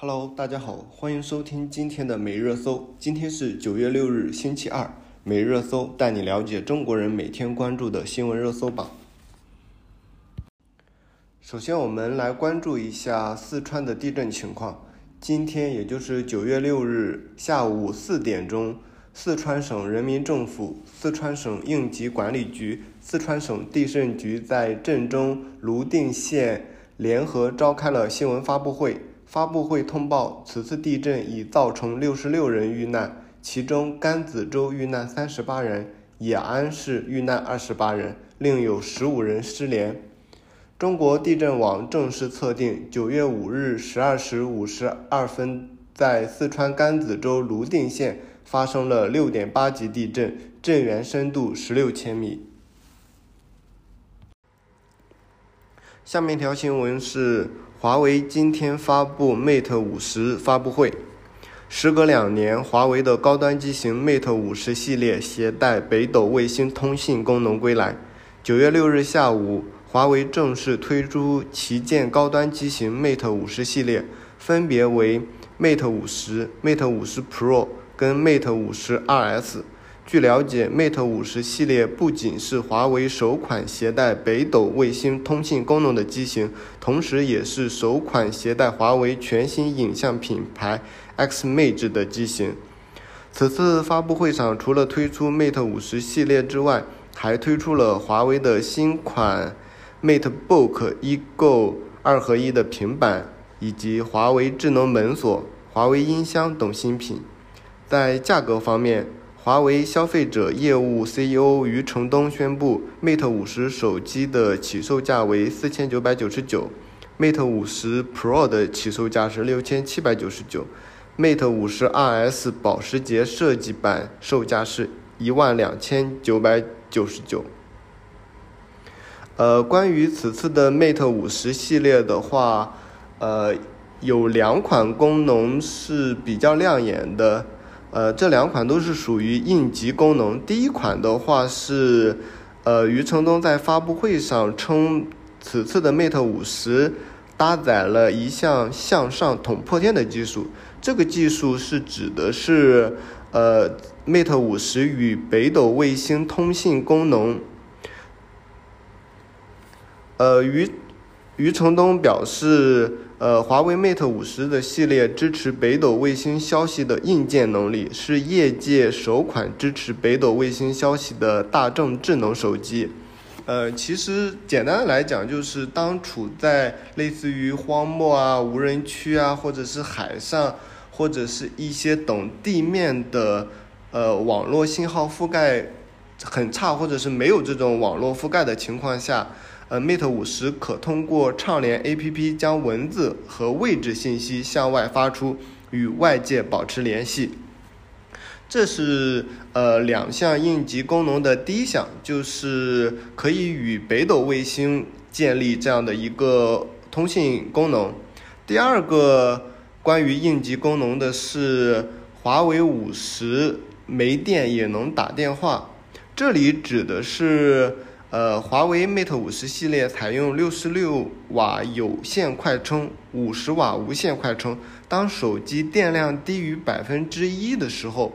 Hello，大家好，欢迎收听今天的每日热搜。今天是九月六日，星期二。每日热搜带你了解中国人每天关注的新闻热搜榜。首先，我们来关注一下四川的地震情况。今天，也就是九月六日下午四点钟，四川省人民政府、四川省应急管理局、四川省地震局在震中、泸定县联合召开了新闻发布会。发布会通报，此次地震已造成六十六人遇难，其中甘孜州遇难三十八人，雅安市遇难二十八人，另有十五人失联。中国地震网正式测定，九月五日十二时五十二分，在四川甘孜州泸定县发生了六点八级地震，震源深度十六千米。下面一条新闻是。华为今天发布 Mate 五十发布会。时隔两年，华为的高端机型 Mate 五十系列携带北斗卫星通信功能归来。九月六日下午，华为正式推出旗舰高端机型 Mate 五十系列，分别为 Mate 五十、Mate 五十 Pro 跟 Mate 五十 RS。据了解，Mate 五十系列不仅是华为首款携带北斗卫星通信功能的机型，同时也是首款携带华为全新影像品牌 Xmage 的机型。此次发布会上，除了推出 Mate 五十系列之外，还推出了华为的新款 MateBook Ego 二合一的平板，以及华为智能门锁、华为音箱等新品。在价格方面，华为消费者业务 CEO 余承东宣布，Mate 五十手机的起售价为四千九百九十九，Mate 五十 Pro 的起售价是六千七百九十九，Mate 五十 RS 保时捷设计版售价是一万两千九百九十九。呃，关于此次的 Mate 五十系列的话，呃，有两款功能是比较亮眼的。呃，这两款都是属于应急功能。第一款的话是，呃，余承东在发布会上称，此次的 Mate 五十搭载了一项向上捅破天的技术。这个技术是指的是，呃，Mate 五十与北斗卫星通信功能。呃，余余承东表示。呃，华为 Mate 五十的系列支持北斗卫星消息的硬件能力，是业界首款支持北斗卫星消息的大众智能手机。呃，其实简单来讲，就是当处在类似于荒漠啊、无人区啊，或者是海上，或者是一些等地面的呃网络信号覆盖很差，或者是没有这种网络覆盖的情况下。呃，Mate 五十可通过畅联 APP 将文字和位置信息向外发出，与外界保持联系。这是呃两项应急功能的第一项，就是可以与北斗卫星建立这样的一个通信功能。第二个关于应急功能的是华为五十没电也能打电话，这里指的是。呃，华为 Mate 五十系列采用六十六瓦有线快充、五十瓦无线快充。当手机电量低于百分之一的时候，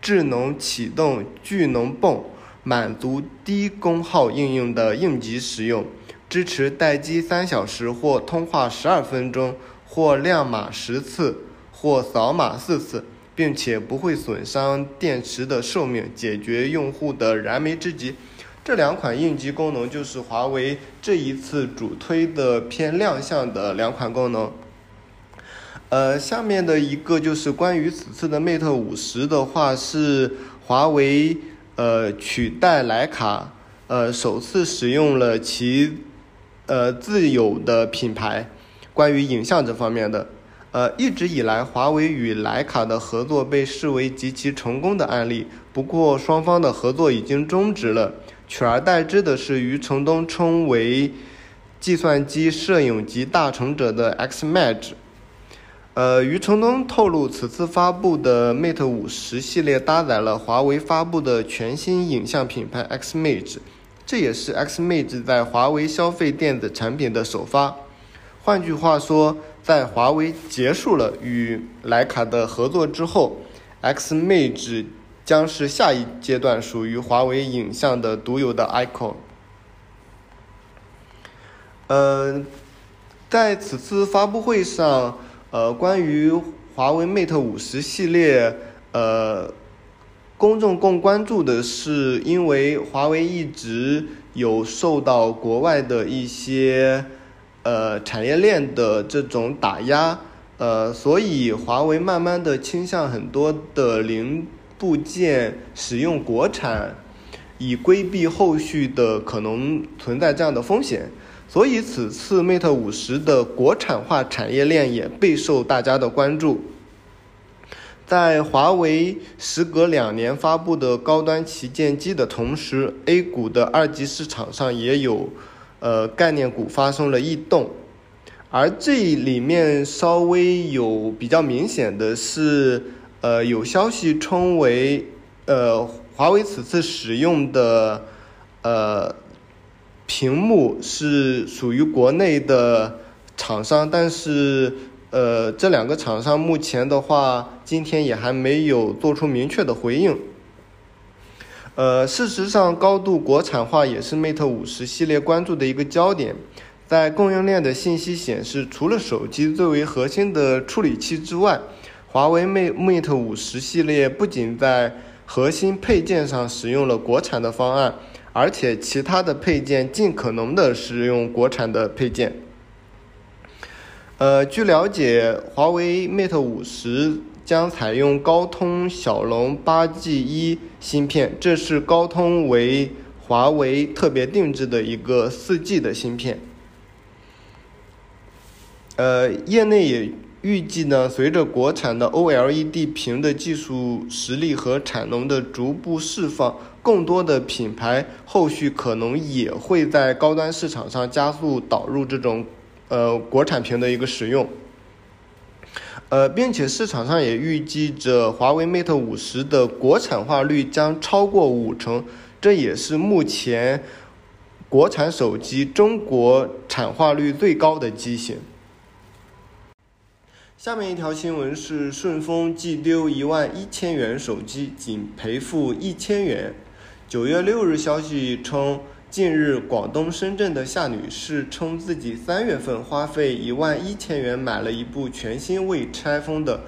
智能启动聚能泵，满足低功耗应用的应急使用。支持待机三小时或通话十二分钟，或亮码十次，或扫码四次，并且不会损伤电池的寿命，解决用户的燃眉之急。这两款应急功能就是华为这一次主推的偏亮相的两款功能。呃，下面的一个就是关于此次的 Mate 五十的话，是华为呃取代徕卡，呃首次使用了其呃自有的品牌。关于影像这方面的，呃一直以来华为与徕卡的合作被视为极其成功的案例，不过双方的合作已经终止了。取而代之的是余承东称为计算机摄影集大成者的 Xmage。呃，余承东透露，此次发布的 Mate 五十系列搭载了华为发布的全新影像品牌 Xmage，这也是 Xmage 在华为消费电子产品的首发。换句话说，在华为结束了与徕卡的合作之后，Xmage 将是下一阶段属于华为影像的独有的 icon。呃，在此次发布会上，呃，关于华为 Mate 五十系列，呃，公众更关注的是，因为华为一直有受到国外的一些。呃，产业链的这种打压，呃，所以华为慢慢的倾向很多的零部件使用国产，以规避后续的可能存在这样的风险。所以此次 Mate 五十的国产化产业链也备受大家的关注。在华为时隔两年发布的高端旗舰机的同时，A 股的二级市场上也有。呃，概念股发生了异动，而这里面稍微有比较明显的是，呃，有消息称为，呃，华为此次使用的，呃，屏幕是属于国内的厂商，但是，呃，这两个厂商目前的话，今天也还没有做出明确的回应。呃，事实上，高度国产化也是 Mate 五十系列关注的一个焦点。在供应链的信息显示，除了手机最为核心的处理器之外，华为 Mate Mate 五十系列不仅在核心配件上使用了国产的方案，而且其他的配件尽可能的使用国产的配件。呃，据了解，华为 Mate 五十。将采用高通骁龙八 G 一芯片，这是高通为华为特别定制的一个四 G 的芯片。呃，业内也预计呢，随着国产的 OLED 屏的技术实力和产能的逐步释放，更多的品牌后续可能也会在高端市场上加速导入这种呃国产屏的一个使用。呃，并且市场上也预计着华为 Mate 五十的国产化率将超过五成，这也是目前国产手机中国产化率最高的机型。下面一条新闻是顺丰寄丢一万一千元手机，仅赔付一千元。九月六日消息称。近日，广东深圳的夏女士称自己三月份花费一万一千元买了一部全新未拆封的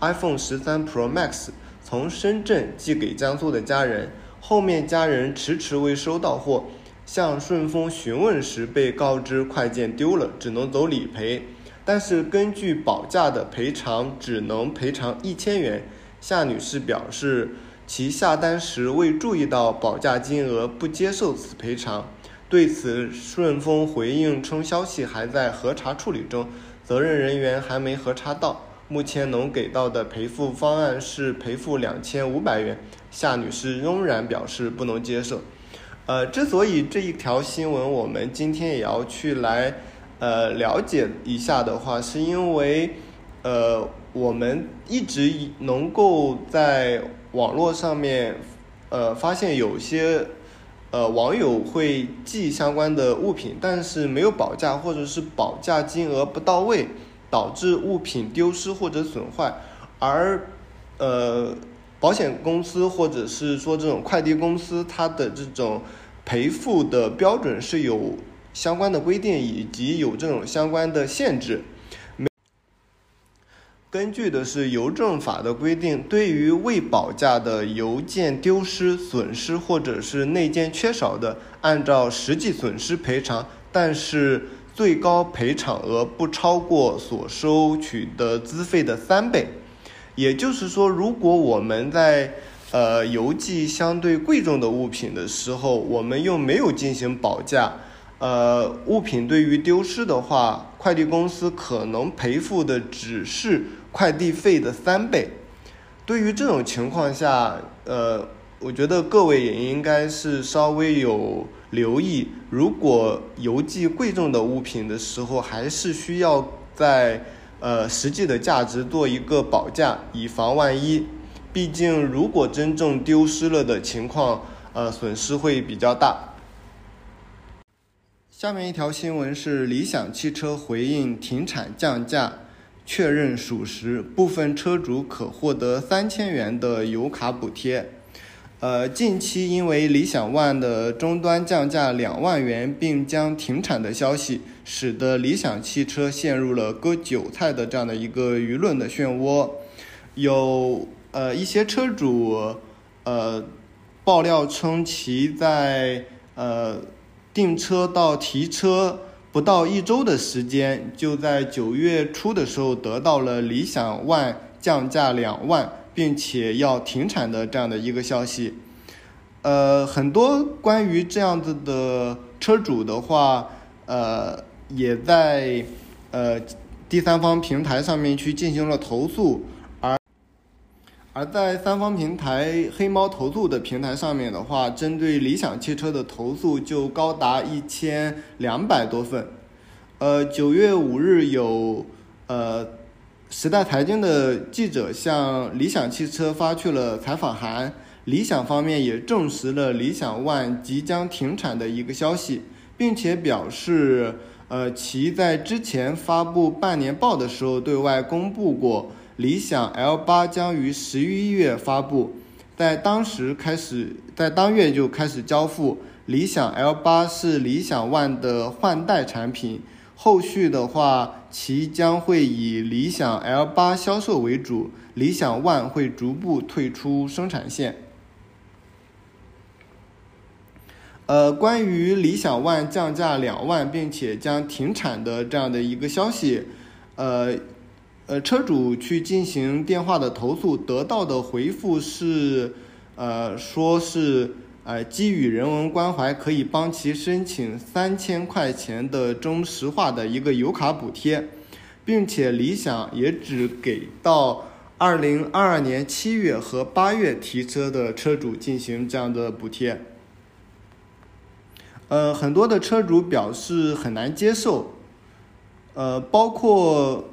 iPhone 十三 Pro Max，从深圳寄给江苏的家人，后面家人迟迟未收到货，向顺丰询问时被告知快件丢了，只能走理赔，但是根据保价的赔偿只能赔偿一千元。夏女士表示。其下单时未注意到保价金额，不接受此赔偿。对此，顺丰回应称，消息还在核查处理中，责任人员还没核查到。目前能给到的赔付方案是赔付两千五百元。夏女士仍然表示不能接受。呃，之所以这一条新闻我们今天也要去来呃了解一下的话，是因为呃我们一直能够在。网络上面，呃，发现有些，呃，网友会寄相关的物品，但是没有保价，或者是保价金额不到位，导致物品丢失或者损坏，而，呃，保险公司或者是说这种快递公司，它的这种赔付的标准是有相关的规定，以及有这种相关的限制。根据的是邮政法的规定，对于未保价的邮件丢失、损失或者是内件缺少的，按照实际损失赔偿，但是最高赔偿额不超过所收取的资费的三倍。也就是说，如果我们在呃邮寄相对贵重的物品的时候，我们又没有进行保价，呃，物品对于丢失的话，快递公司可能赔付的只是。快递费的三倍，对于这种情况下，呃，我觉得各位也应该是稍微有留意，如果邮寄贵重的物品的时候，还是需要在呃实际的价值做一个保价，以防万一。毕竟，如果真正丢失了的情况，呃，损失会比较大。下面一条新闻是理想汽车回应停产降价，确认属实，部分车主可获得三千元的油卡补贴。呃，近期因为理想 ONE 的终端降价两万元并将停产的消息，使得理想汽车陷入了割韭菜的这样的一个舆论的漩涡。有呃一些车主呃爆料称，其在呃订车到提车不到一周的时间，就在九月初的时候得到了理想 ONE 降价两万。并且要停产的这样的一个消息，呃，很多关于这样子的车主的话，呃，也在呃第三方平台上面去进行了投诉，而在三方平台黑猫投诉的平台上面的话，针对理想汽车的投诉就高达一千两百多份，呃，九月五日有呃。时代财经的记者向理想汽车发去了采访函，理想方面也证实了理想 ONE 即将停产的一个消息，并且表示，呃，其在之前发布半年报的时候对外公布过，理想 L 八将于十一月发布，在当时开始，在当月就开始交付。理想 L 八是理想 ONE 的换代产品。后续的话，其将会以理想 L 八销售为主，理想 ONE 会逐步退出生产线。呃，关于理想 ONE 降价两万，并且将停产的这样的一个消息，呃，呃，车主去进行电话的投诉，得到的回复是，呃，说是。呃，基于人文关怀，可以帮其申请三千块钱的中石化的一个油卡补贴，并且理想也只给到二零二二年七月和八月提车的车主进行这样的补贴。呃，很多的车主表示很难接受，呃，包括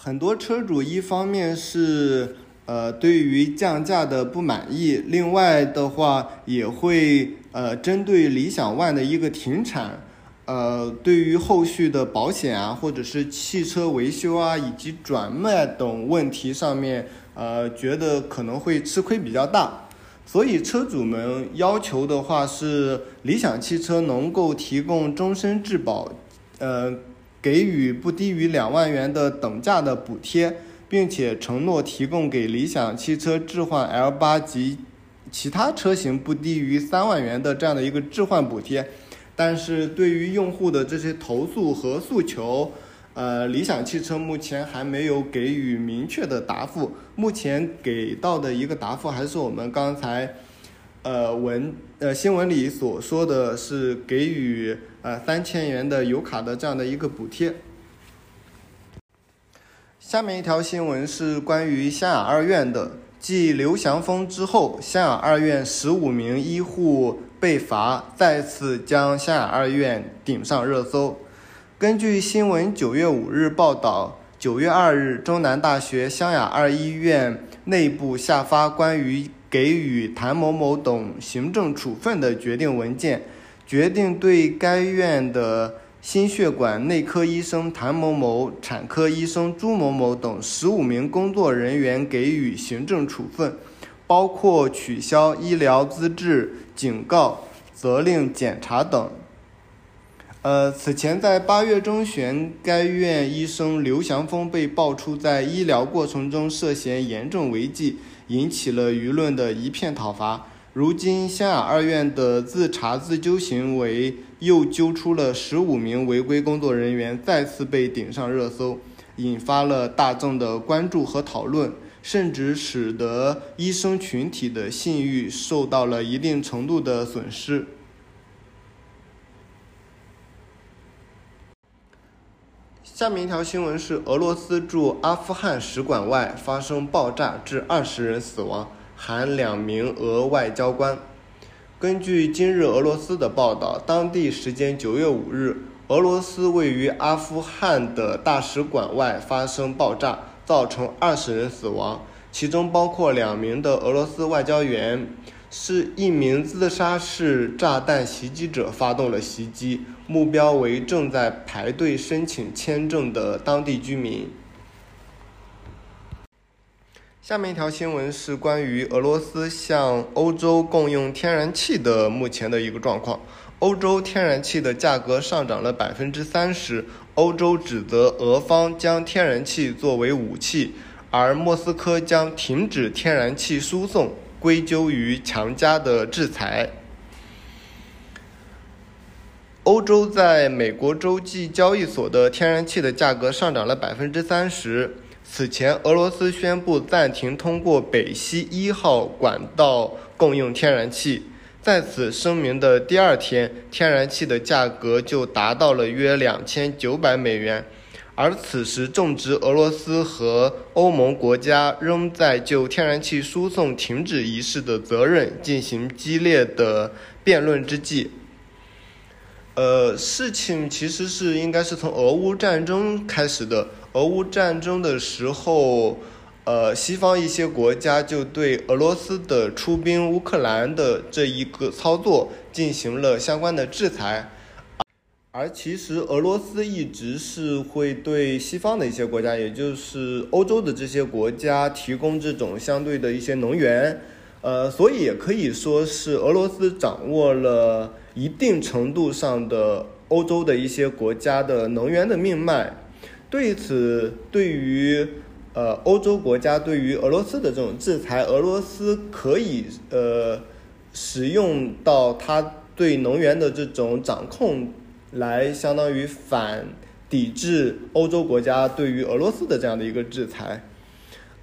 很多车主一方面是。呃，对于降价的不满意，另外的话也会呃针对理想 ONE 的一个停产，呃，对于后续的保险啊，或者是汽车维修啊，以及转卖等问题上面，呃，觉得可能会吃亏比较大，所以车主们要求的话是理想汽车能够提供终身质保，呃，给予不低于两万元的等价的补贴。并且承诺提供给理想汽车置换 L 八及其他车型不低于三万元的这样的一个置换补贴，但是对于用户的这些投诉和诉求，呃，理想汽车目前还没有给予明确的答复。目前给到的一个答复还是我们刚才，呃文呃新闻里所说的是给予呃三千元的油卡的这样的一个补贴。下面一条新闻是关于湘雅二院的。继刘祥峰之后，湘雅二院十五名医护被罚，再次将湘雅二院顶上热搜。根据新闻九月五日报道，九月二日，中南大学湘雅二医院内部下发关于给予谭某某等行政处分的决定文件，决定对该院的。心血管内科医生谭某某、产科医生朱某某等十五名工作人员给予行政处分，包括取消医疗资质、警告、责令检查等。呃，此前在八月中旬，该院医生刘祥峰被爆出在医疗过程中涉嫌严重违纪，引起了舆论的一片讨伐。如今，湘雅二院的自查自纠行为又揪出了十五名违规工作人员，再次被顶上热搜，引发了大众的关注和讨论，甚至使得医生群体的信誉受到了一定程度的损失。下面一条新闻是：俄罗斯驻阿富汗使馆外发生爆炸，致二十人死亡。含两名俄外交官。根据今日俄罗斯的报道，当地时间九月五日，俄罗斯位于阿富汗的大使馆外发生爆炸，造成二十人死亡，其中包括两名的俄罗斯外交员。是一名自杀式炸弹袭击者发动了袭击，目标为正在排队申请签证的当地居民。下面一条新闻是关于俄罗斯向欧洲供应天然气的目前的一个状况。欧洲天然气的价格上涨了百分之三十，欧洲指责俄方将天然气作为武器，而莫斯科将停止天然气输送归咎于强加的制裁。欧洲在美国洲际交易所的天然气的价格上涨了百分之三十。此前，俄罗斯宣布暂停通过北溪一号管道供应天然气。在此声明的第二天，天然气的价格就达到了约两千九百美元。而此时正值俄罗斯和欧盟国家仍在就天然气输送停止一事的责任进行激烈的辩论之际。呃，事情其实是应该是从俄乌战争开始的。俄乌战争的时候，呃，西方一些国家就对俄罗斯的出兵乌克兰的这一个操作进行了相关的制裁，而其实俄罗斯一直是会对西方的一些国家，也就是欧洲的这些国家提供这种相对的一些能源，呃，所以也可以说是俄罗斯掌握了一定程度上的欧洲的一些国家的能源的命脉。对此，对于呃欧洲国家对于俄罗斯的这种制裁，俄罗斯可以呃使用到它对能源的这种掌控，来相当于反抵制欧洲国家对于俄罗斯的这样的一个制裁。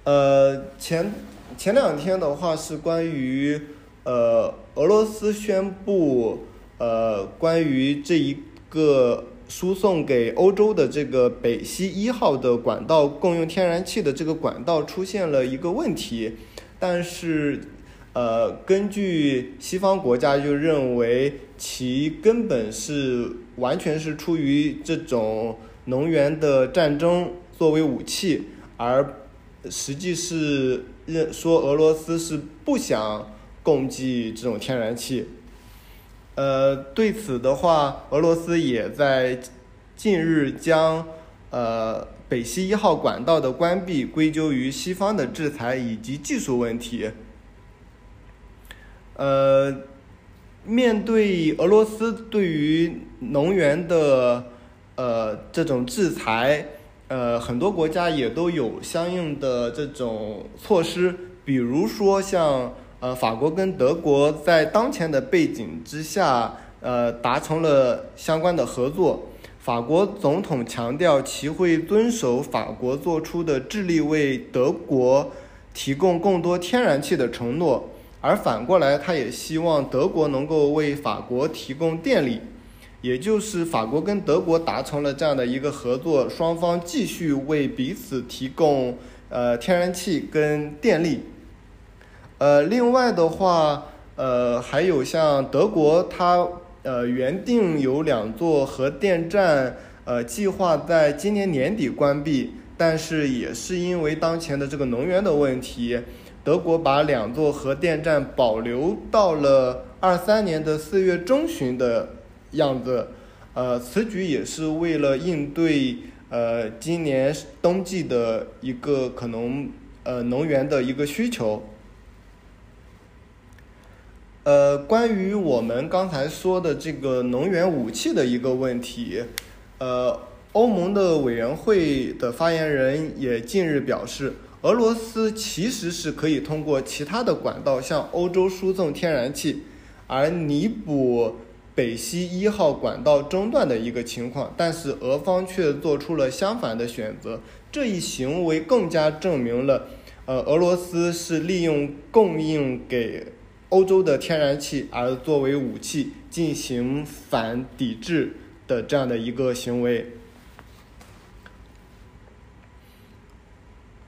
呃，前前两天的话是关于呃俄罗斯宣布呃关于这一个。输送给欧洲的这个北溪一号的管道供应天然气的这个管道出现了一个问题，但是，呃，根据西方国家就认为其根本是完全是出于这种能源的战争作为武器，而实际是认说俄罗斯是不想供给这种天然气。呃，对此的话，俄罗斯也在近日将呃北溪一号管道的关闭归咎于西方的制裁以及技术问题。呃，面对俄罗斯对于能源的呃这种制裁，呃，很多国家也都有相应的这种措施，比如说像。呃，法国跟德国在当前的背景之下，呃，达成了相关的合作。法国总统强调其会遵守法国做出的致力为德国提供更多天然气的承诺，而反过来，他也希望德国能够为法国提供电力。也就是法国跟德国达成了这样的一个合作，双方继续为彼此提供呃天然气跟电力。呃，另外的话，呃，还有像德国，它呃原定有两座核电站，呃，计划在今年年底关闭，但是也是因为当前的这个能源的问题，德国把两座核电站保留到了二三年的四月中旬的样子，呃，此举也是为了应对呃今年冬季的一个可能呃能源的一个需求。呃，关于我们刚才说的这个能源武器的一个问题，呃，欧盟的委员会的发言人也近日表示，俄罗斯其实是可以通过其他的管道向欧洲输送天然气，而弥补北溪一号管道中断的一个情况，但是俄方却做出了相反的选择，这一行为更加证明了，呃，俄罗斯是利用供应给。欧洲的天然气而作为武器进行反抵制的这样的一个行为。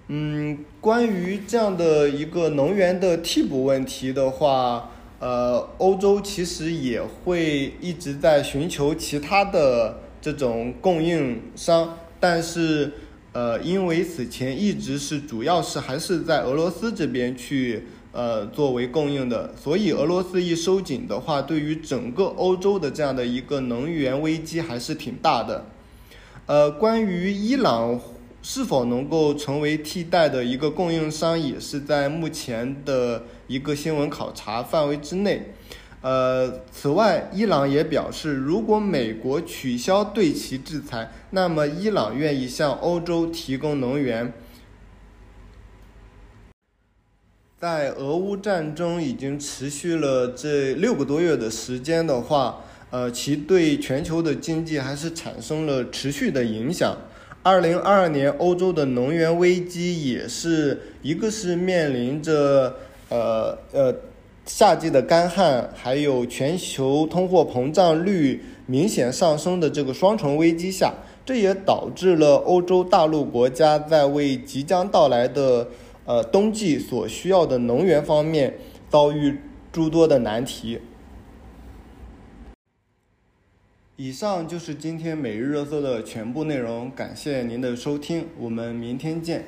嗯，关于这样的一个能源的替补问题的话，呃，欧洲其实也会一直在寻求其他的这种供应商，但是呃，因为此前一直是主要是还是在俄罗斯这边去。呃作为供应的，所以俄罗斯一收紧的话，对于整个欧洲的这样的一个能源危机还是挺大的。呃，关于伊朗是否能够成为替代的一个供应商，也是在目前的一个新闻考察范围之内。呃，此外，伊朗也表示，如果美国取消对其制裁，那么伊朗愿意向欧洲提供能源。在俄乌战争已经持续了这六个多月的时间的话，呃，其对全球的经济还是产生了持续的影响。二零二二年，欧洲的能源危机也是一个是面临着呃呃夏季的干旱，还有全球通货膨胀率明显上升的这个双重危机下，这也导致了欧洲大陆国家在为即将到来的。呃，冬季所需要的能源方面遭遇诸多的难题。以上就是今天每日热搜的全部内容，感谢您的收听，我们明天见。